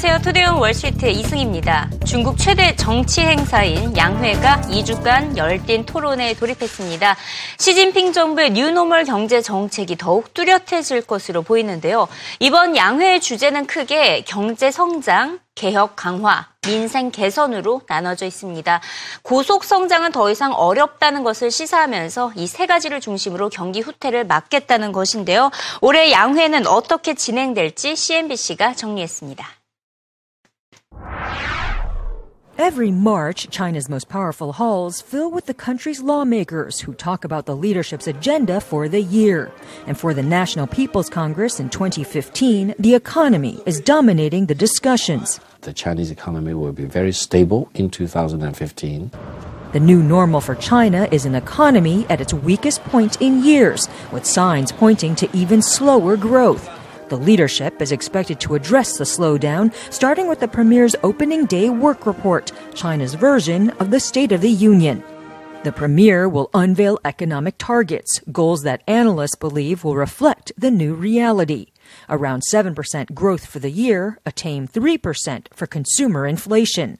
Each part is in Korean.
안녕하세요. 투데이온 월시트의 이승입니다. 중국 최대 정치 행사인 양회가 2주간 열띤 토론에 돌입했습니다. 시진핑 정부의 뉴노멀 경제 정책이 더욱 뚜렷해질 것으로 보이는데요. 이번 양회의 주제는 크게 경제 성장, 개혁 강화, 민생 개선으로 나눠져 있습니다. 고속 성장은 더 이상 어렵다는 것을 시사하면서 이 세 가지를 중심으로 경기 후퇴를 막겠다는 것인데요. 올해 양회는 어떻게 진행될지 CNBC가 정리했습니다. Every March, China's most powerful halls fill with the country's lawmakers who talk about the leadership's agenda for the year. And for the National People's Congress in 2015, the economy is dominating the discussions. The Chinese economy will be very stable in 2015. The new normal for China is an economy at its weakest point in years, with signs pointing to even slower growth. The leadership is expected to address the slowdown, starting with the Premier's opening day work report, China's version of the State of the Union. The Premier will unveil economic targets, goals that analysts believe will reflect the new reality. Around 7% growth for the year, a tame 3% for consumer inflation.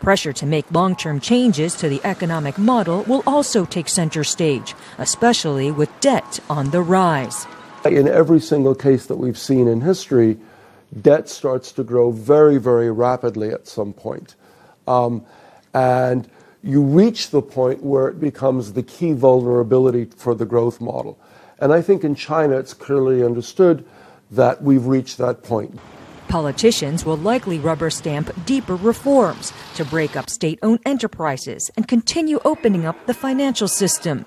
Pressure to make long term changes to the economic model will also take center stage, especially with debt on the rise. In every single case that we've seen in history, debt starts to grow very, very rapidly at some point. Um, and you reach the point where it becomes the key vulnerability for the growth model. And I think in China, it's clearly understood that we've reached that point. Politicians will likely rubber stamp deeper reforms to break up state owned enterprises and continue opening up the financial system.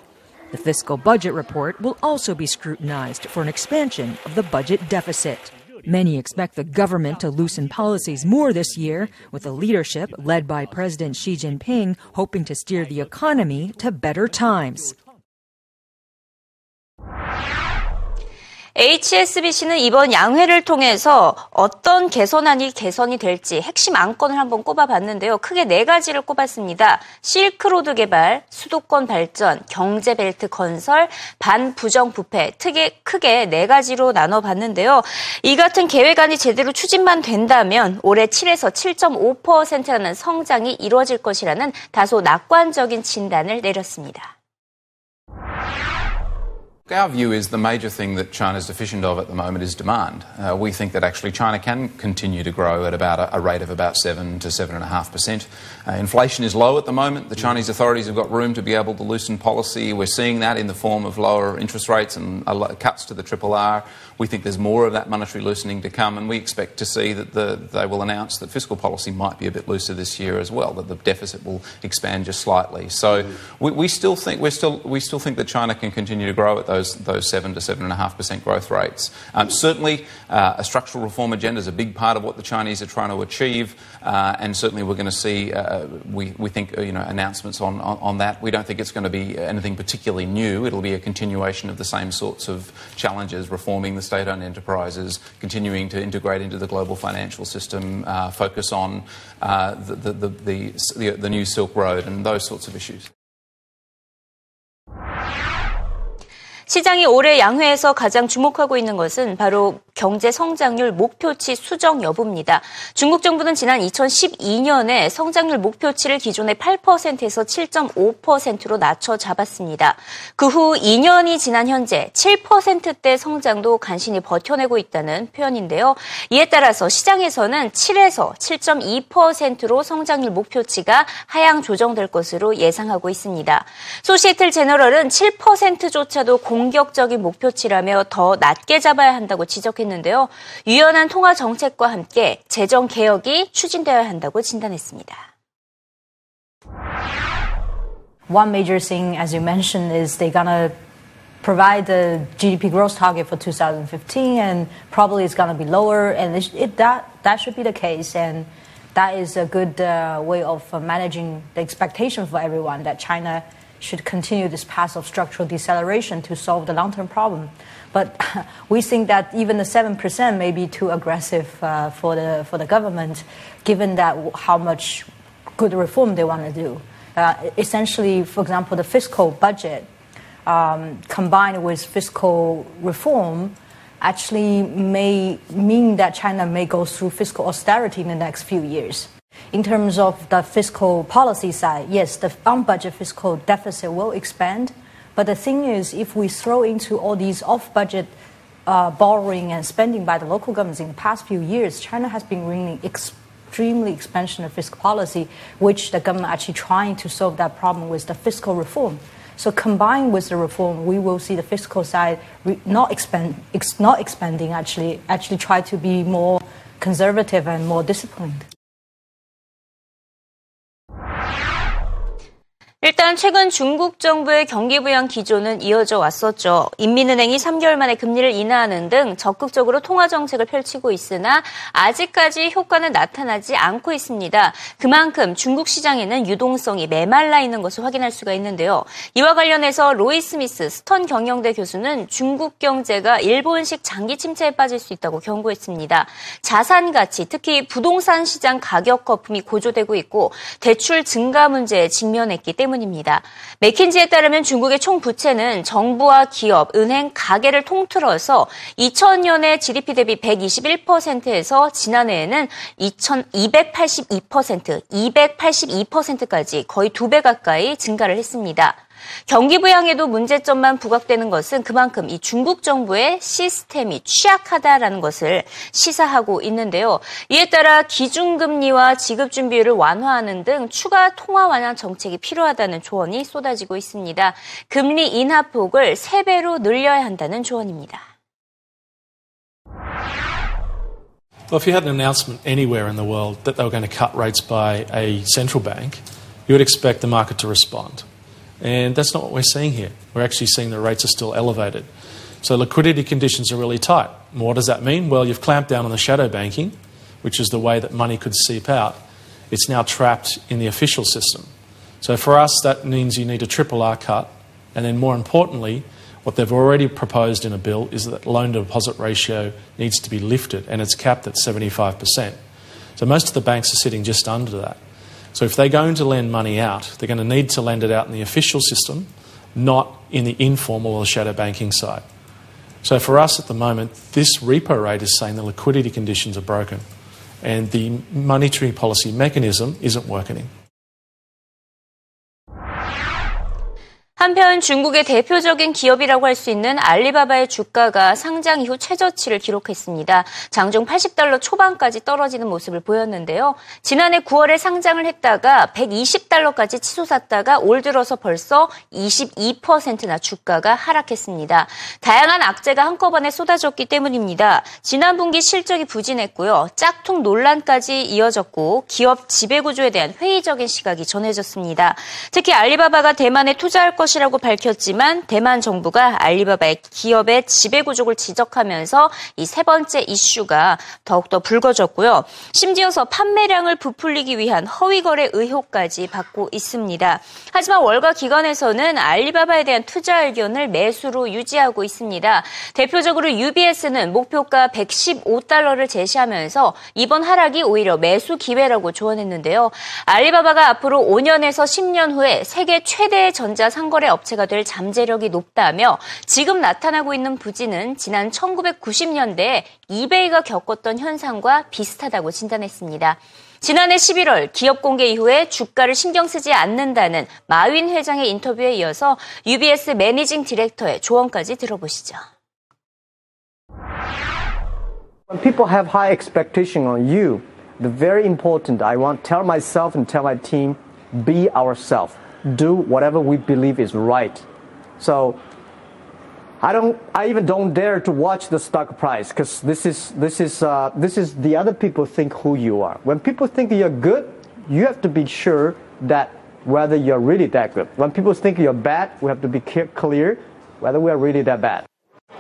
The fiscal budget report will also be scrutinized for an expansion of the budget deficit. Many expect the government to loosen policies more this year, with the leadership led by President Xi Jinping hoping to steer the economy to better times. HSBC는 이번 양회를 통해서 어떤 개선안이 개선이 될지 핵심 안건을 한번 꼽아봤는데요. 크게 네 가지를 꼽았습니다. 실크로드 개발, 수도권 발전, 경제벨트 건설, 반부정 부패, 특히 크게 네 가지로 나눠봤는데요. 이 같은 계획안이 제대로 추진만 된다면 올해 7에서 7.5%라는 성장이 이루어질 것이라는 다소 낙관적인 진단을 내렸습니다. Our view is the major thing that China is deficient of at the moment is demand. Uh, we think that actually China can continue to grow at about a, a rate of about 7 to 7.5%. Uh, inflation is low at the moment. The Chinese authorities have got room to be able to loosen policy. We're seeing that in the form of lower interest rates and cuts to the triple R. We think there's more of that monetary loosening to come, and we expect to see that the, they will announce that fiscal policy might be a bit looser this year as well, that the deficit will expand just slightly. So we, we still think we're still, we still think that China can continue to grow at those, those 7 to 7.5% growth rates. Um, certainly, uh, a structural reform agenda is a big part of what the Chinese are trying to achieve, uh, and certainly we're going to see, uh, we, we think, uh, you know, announcements on, on, on, that. We don't think it's going to be anything particularly new. It'll be a continuation of the same sorts of challenges, reforming the state owned enterprises, continuing to integrate into the global financial system, uh, focus on uh, the, the, the, the, the new Silk Road, and those sorts of issues. 시장이 올해 양회에서 가장 주목하고 있는 것은 바로 경제 성장률 목표치 수정 여부입니다. 중국 정부는 지난 2012년에 성장률 목표치를 기존의 8%에서 7.5%로 낮춰 잡았습니다. 그 후 2년이 지난 현재 7%대 성장도 간신히 버텨내고 있다는 표현인데요. 이에 따라서 시장에서는 7에서 7.2%로 성장률 목표치가 하향 조정될 것으로 예상하고 있습니다. 소시에틀 제너럴은 7%조차도 공 격적인 목표치라며 더 낮게 잡아야 한다고 지적했는데요. 유연한 통화 정책과 함께 재정 개혁이 추진되어야 한다고 진단했습니다. One major thing, as you mentioned, is they're gonna provide the GDP growth target for 2015, and probably it's gonna be lower, and it, it, that that should be the case, and that is a good uh, way of uh, managing the expectation for everyone that China should continue this path of structural deceleration to solve the long term problem. But we think that even the 7% may be too aggressive uh, for, the, for the government, given that how much good reform they want to do. Uh, essentially, for example, the fiscal budget um, combined with fiscal reform actually may mean that China may go through fiscal austerity in the next few years. In terms of the fiscal policy side, yes, the on-budget fiscal deficit will expand. But the thing is, if we throw into all these off-budget uh, borrowing and spending by the local governments in the past few years, China has been really extremely expansionary fiscal policy, which the government actually trying to solve that problem with the fiscal reform. So combined with the reform, we will see the fiscal side not expand, ex, not expanding. Actually, actually try to be more conservative and more disciplined. 일단 최근 중국 정부의 경기 부양 기조는 이어져 왔었죠. 인민은행이 3개월 만에 금리를 인하하는 등 적극적으로 통화 정책을 펼치고 있으나 아직까지 효과는 나타나지 않고 있습니다. 그만큼 중국 시장에는 유동성이 메말라 있는 것을 확인할 수가 있는데요. 이와 관련해서 로이 스미스 스턴 경영대 교수는 중국 경제가 일본식 장기 침체에 빠질 수 있다고 경고했습니다. 자산 가치, 특히 부동산 시장 가격 거품이 고조되고 있고 대출 증가 문제에 직면했기 때문입니다. 때문입니다. 맥킨지에 따르면 중국의 총 부채는 정부와 기업, 은행, 가계를 통틀어서 2000년에 GDP 대비 121%에서 지난해에는 2282%, 282%까지 거의 두 배 가까이 증가를 했습니다. 경기 부양에도 문제점만 부각되는 것은 그만큼 이 중국 정부의 시스템이 취약하다라는 것을 시사하고 있는데요. 이에 따라 기준금리와 지급준비율을 완화하는 등 추가 통화 완화 정책이 필요하다는 조언이 쏟아지고 있습니다. 금리 인하폭을 3배로 늘려야 한다는 조언입니다. Well, if you had an announcement anywhere in the world that they were going to cut rates by a central bank, you would expect the market to respond. And that's not what we're seeing here. We're actually seeing the rates are still elevated. So liquidity conditions are really tight. And what does that mean? Well, you've clamped down on the shadow banking, which is the way that money could seep out. It's now trapped in the official system. So for us, that means you need a triple R cut. And then more importantly, what they've already proposed in a bill is that loan to deposit ratio needs to be lifted and it's capped at 75%. So most of the banks are sitting just under that. So if they're going to lend money out, they're going to need to lend it out in the official system, not in the informal or shadow banking side. So for us at the moment, this repo rate is saying the liquidity conditions are broken and the monetary policy mechanism isn't working. 한편 중국의 대표적인 기업이라고 할 수 있는 알리바바의 주가가 상장 이후 최저치를 기록했습니다. 장중 80달러 초반까지 떨어지는 모습을 보였는데요. 지난해 9월에 상장을 했다가 120달러까지 치솟았다가 올 들어서 벌써 22%나 주가가 하락했습니다. 다양한 악재가 한꺼번에 쏟아졌기 때문입니다. 지난 분기 실적이 부진했고요. 짝퉁 논란까지 이어졌고 기업 지배구조에 대한 회의적인 시각이 전해졌습니다. 특히 알리바바가 대만에 투자할 것 것이라고 밝혔지만 대만 정부가 알리바바의 기업의 지배 구조를 지적하면서 이 세 번째 이슈가 더욱더 불거졌고요. 심지어서 판매량을 부풀리기 위한 허위 거래 의혹까지 받고 있습니다. 하지만 월가 기관에서는 알리바바에 대한 투자 의견을 매수로 유지하고 있습니다. 대표적으로 UBS는 목표가 115달러를 제시하면서 이번 하락이 오히려 매수 기회라고 조언했는데요. 알리바바가 앞으로 5년에서 10년 후에 세계 최대의 전자 상거 상거래 업체가 될 잠재력이 높다며 지금 나타나고 있는 부진은 지난 1990년대에 이베이가 겪었던 현상과 비슷하다고 진단했습니다. 지난해 11월 기업 공개 이후에 주가를 신경 쓰지 않는다는 마윈 회장의 인터뷰에 이어서 UBS 매니징 디렉터의 조언까지 들어보시죠. When people have high expectation on you, the very important I want tell myself and tell my team, be ourselves. Do whatever we believe is right. So I don't. I even don't dare to watch the stock price because this is this is uh, this is the other people think who you are. When people think you're good, you have to be sure that whether you're really that good. When people think you're bad, we have to be clear whether we are really that bad.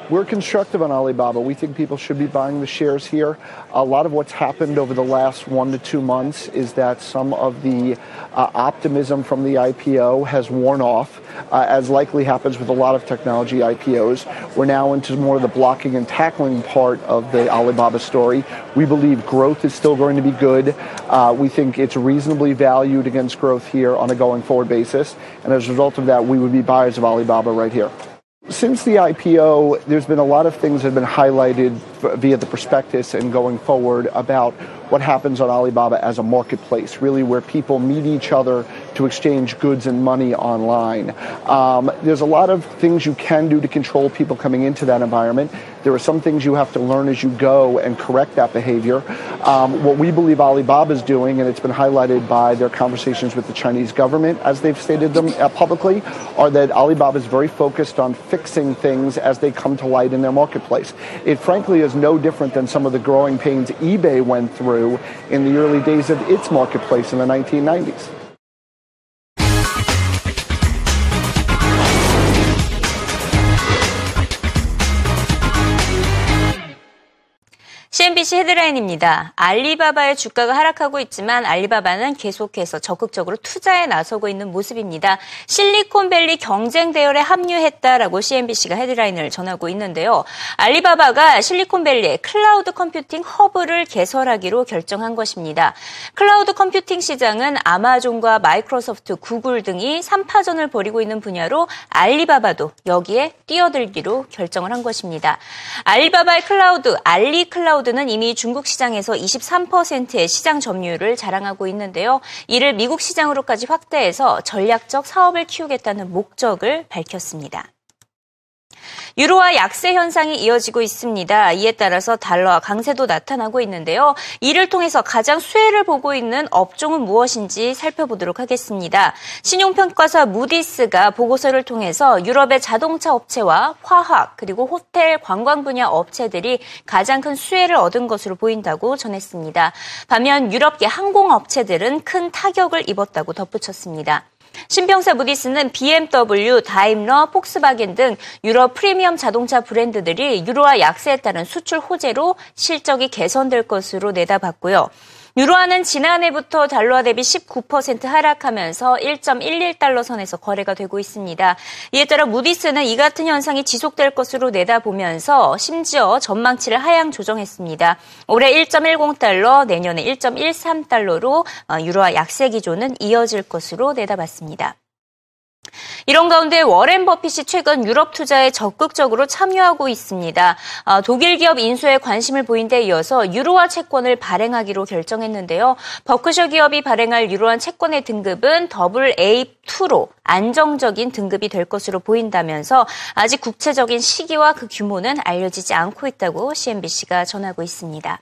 We're constructive on Alibaba. We think people should be buying the shares here. A lot of what's happened over the last one to two months is that some of the uh, optimism from the IPO has worn off, uh, as likely happens with a lot of technology IPOs. We're now into more of the blocking and tackling part of the Alibaba story. We believe growth is still going to be good. Uh, we think it's reasonably valued against growth here on a going forward basis. And as a result of that, we would be buyers of Alibaba right here. Since the IPO, there's been a lot of things that have been highlighted via the prospectus and going forward about what happens on Alibaba as a marketplace, really where people meet each other to exchange goods and money online. Um, there's a lot of things you can do to control people coming into that environment. There are some things you have to learn as you go and correct that behavior. Um, what we believe Alibaba is doing, and it's been highlighted by their conversations with the Chinese government, as they've stated them uh, publicly, are that Alibaba is very focused on fixing things as they come to light in their marketplace. It frankly is no different than some of the growing pains eBay went through in the early days of its marketplace in the 1990s. CNBC 헤드라인입니다. 알리바바의 주가가 하락하고 있지만 알리바바는 계속해서 적극적으로 투자에 나서고 있는 모습입니다. 실리콘밸리 경쟁 대열에 합류했다라고 CNBC가 헤드라인을 전하고 있는데요. 알리바바가 실리콘밸리의 클라우드 컴퓨팅 허브를 개설하기로 결정한 것입니다. 클라우드 컴퓨팅 시장은 아마존과 마이크로소프트, 구글 등이 3파전을 벌이고 있는 분야로 알리바바도 여기에 뛰어들기로 결정을 한 것입니다. 알리바바의 클라우드, 알리 클라우드 클라우드는 이미 중국 시장에서 23%의 시장 점유율을 자랑하고 있는데요. 이를 미국 시장으로까지 확대해서 전략적 사업을 키우겠다는 목적을 밝혔습니다. 유로화 약세 현상이 이어지고 있습니다. 이에 따라서 달러와 강세도 나타나고 있는데요. 이를 통해서 가장 수혜를 보고 있는 업종은 무엇인지 살펴보도록 하겠습니다. 신용평가사 무디스가 보고서를 통해서 유럽의 자동차 업체와 화학 그리고 호텔 관광 분야 업체들이 가장 큰 수혜를 얻은 것으로 보인다고 전했습니다. 반면 유럽계 항공업체들은 큰 타격을 입었다고 덧붙였습니다. 신평사 무디스는 BMW, 다임러, 폭스바겐 등 유럽 프리미엄 자동차 브랜드들이 유로화 약세에 따른 수출 호재로 실적이 개선될 것으로 내다봤고요. 유로화는 지난해부터 달러화 대비 19% 하락하면서 1.11달러 선에서 거래가 되고 있습니다. 이에 따라 무디스는 이 같은 현상이 지속될 것으로 내다보면서 심지어 전망치를 하향 조정했습니다. 올해 1.10달러, 내년에 1.13달러로 어, 유로화 약세 기조는 이어질 것으로 내다봤습니다. 이런 가운데 워렌 버핏이 최근 유럽 투자에 적극적으로 참여하고 있습니다. 아, 독일 기업 인수에 관심을 보인 데 이어서 유로화 채권을 발행하기로 결정했는데요. 버크셔 기업이 발행할 유로화 채권의 등급은 더블 A2로 안정적인 등급이 될 것으로 보인다면서 아직 구체적인 시기와 그 규모는 알려지지 않고 있다고 CNBC가 전하고 있습니다.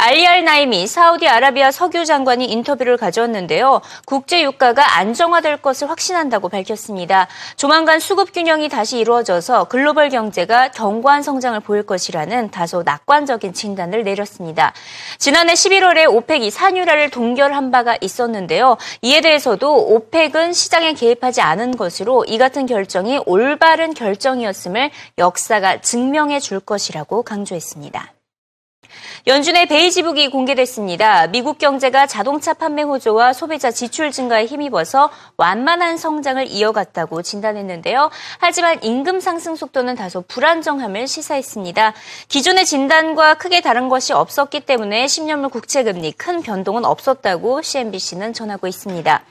알리알 나임이 사우디아라비아 석유 장관이 인터뷰를 가졌는데요. 국제 유가가 안정화될 것을 확신한다고 밝혔습니다. 조만간 수급 균형이 다시 이루어져서 글로벌 경제가 견고한 성장을 보일 것이라는 다소 낙관적인 진단을 내렸습니다. 지난해 11월에 오펙이 산유라를 동결한 바가 있었는데요. 이에 대해서도 오펙은 시장에 개입하지 않은 것으로 이 같은 결정이 올바른 결정이었음을 역사가 증명해 줄 것이라고 강조했습니다. 연준의 베이지북이 공개됐습니다. 미국 경제가 자동차 판매 호조와 소비자 지출 증가에 힘입어서 완만한 성장을 이어갔다고 진단했는데요. 하지만 임금 상승 속도는 다소 불안정함을 시사했습니다. 기존의 진단과 크게 다른 것이 없었기 때문에 10년물 국채 금리 큰 변동은 없었다고 CNBC는 전하고 있습니다.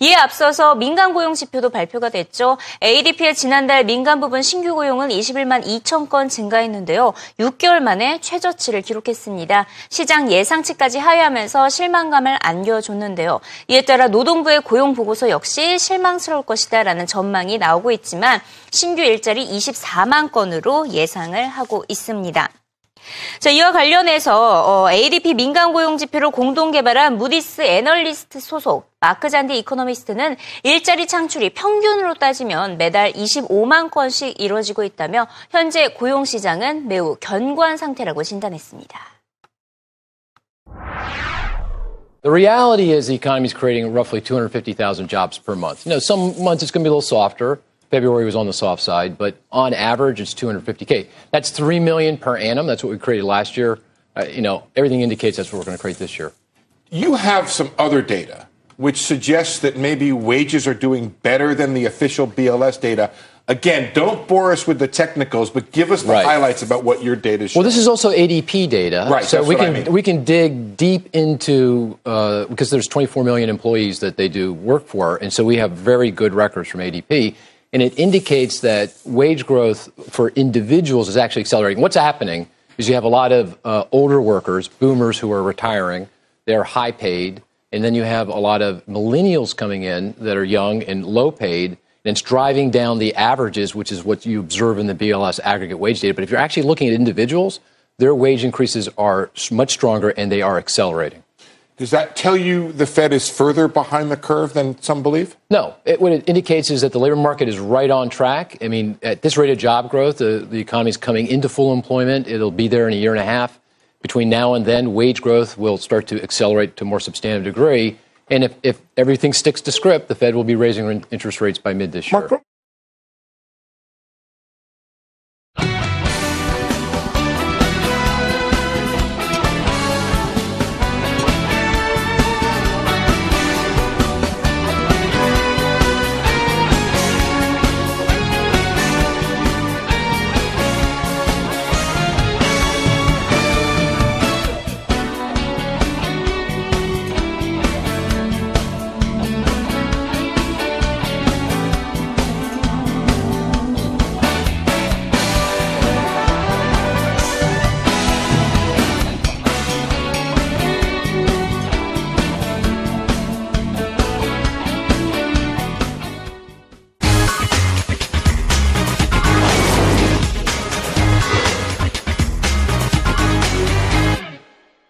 이에 앞서서 민간 고용 지표도 발표가 됐죠. ADP의 지난달 민간 부분 신규 고용은 21만 2천 건 증가했는데요. 6개월 만에 최저치를 기록 했습니다. 시장 예상치까지 하회하면서 실망감을 안겨줬는데요. 이에 따라 노동부의 고용 보고서 역시 실망스러울 것이다라는 전망이 나오고 있지만 신규 일자리 24만 건으로 예상을 하고 있습니다. 자, 이와 관련해서 어, ADP 민간 고용 지표를 공동 개발한 무디스 애널리스트 소속 마크 잔디 이코노미스트는 일자리 창출이 평균으로 따지면 매달 25만 건씩 이루어지고 있다며 현재 고용 시장은 매우 견고한 상태라고 진단했습니다. The reality is the economy is creating roughly 250,000 jobs per month. You know, some months it's going to be a little softer. February was on the soft side, but on average, it's 250K. That's 3 million per annum. That's what we created last year. Uh, you know, everything indicates that's what we're going to create this year. You have some other data which suggests that maybe wages are doing better than the official BLS data. Again, don't bore us with the technicals, but give us the right. highlights about what your data shows. Well, this is also ADP data, right? So we can I mean. we can dig deep into uh, because there's 24 million employees that they do work for, and so we have very good records from ADP and it indicates that wage growth for individuals is actually accelerating. What's happening is you have a lot of uh, older workers, boomers who are retiring. They're high paid. And then you have a lot of millennials coming in that are young and low paid. And it's driving down the averages, which is what you observe in the BLS aggregate wage data. But if you're actually looking at individuals, their wage increases are much stronger and they are accelerating. Does that tell you the Fed is further behind the curve than some believe? No. It, what it indicates is that the labor market is right on track. I mean, at this rate of job growth, the, the economy is coming into full employment. It'll be there in a year and a half. Between now and then, wage growth will start to accelerate to a more substantive degree. And if, if everything sticks to script, the Fed will be raising interest rates by mid this year.